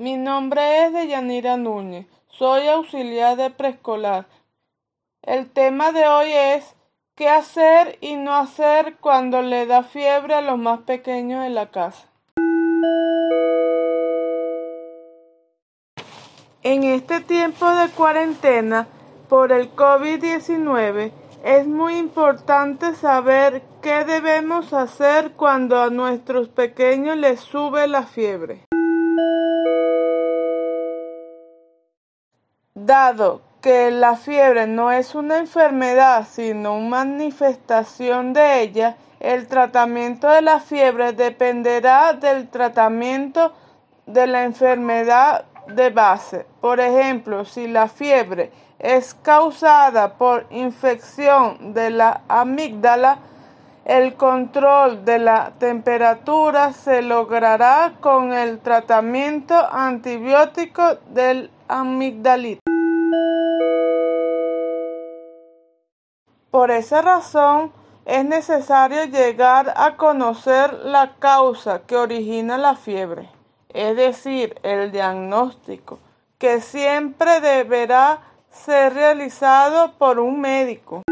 Mi nombre es Deyanira Núñez, soy auxiliar de preescolar. El tema de hoy es qué hacer y no hacer cuando le da fiebre a los más pequeños de la casa. En este tiempo de cuarentena por el COVID-19 es muy importante saber qué debemos hacer cuando a nuestros pequeños les sube la fiebre. Dado que la fiebre no es una enfermedad, sino una manifestación de ella, el tratamiento de la fiebre dependerá del tratamiento de la enfermedad de base. Por ejemplo, si la fiebre es causada por infección de la amígdala, el control de la temperatura se logrará con el tratamiento antibiótico del amigdalito. Por esa razón, es necesario llegar a conocer la causa que origina la fiebre, es decir, el diagnóstico, que siempre deberá ser realizado por un médico.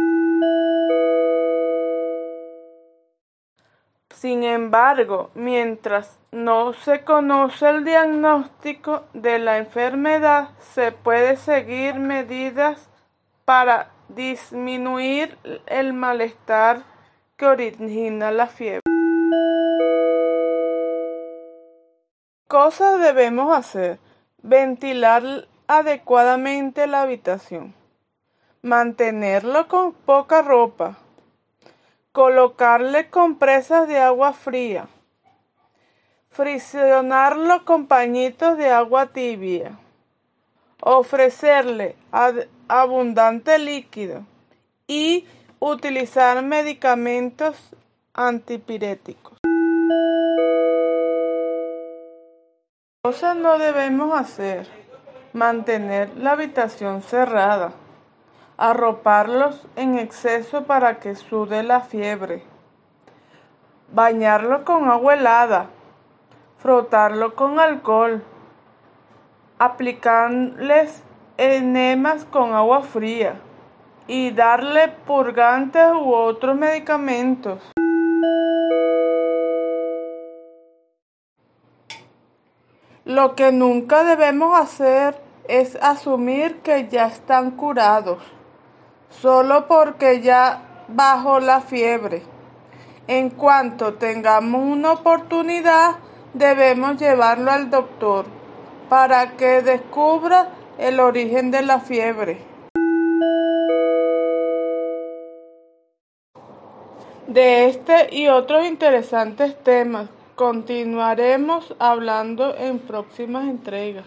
Sin embargo, mientras no se conoce el diagnóstico de la enfermedad, se puede seguir medidas para disminuir el malestar que origina la fiebre. Cosas debemos hacer. Ventilar adecuadamente la habitación. Mantenerlo con poca ropa. Colocarle compresas de agua fría. Friccionarlo con pañitos de agua tibia ofrecerle abundante líquido y utilizar medicamentos antipiréticos. Cosas no debemos hacer. Mantener la habitación cerrada. Arroparlos en exceso para que sude la fiebre. Bañarlo con agua helada. Frotarlo con alcohol aplicarles enemas con agua fría y darle purgantes u otros medicamentos. Lo que nunca debemos hacer es asumir que ya están curados, solo porque ya bajó la fiebre. En cuanto tengamos una oportunidad, debemos llevarlo al doctor para que descubra el origen de la fiebre. De este y otros interesantes temas continuaremos hablando en próximas entregas.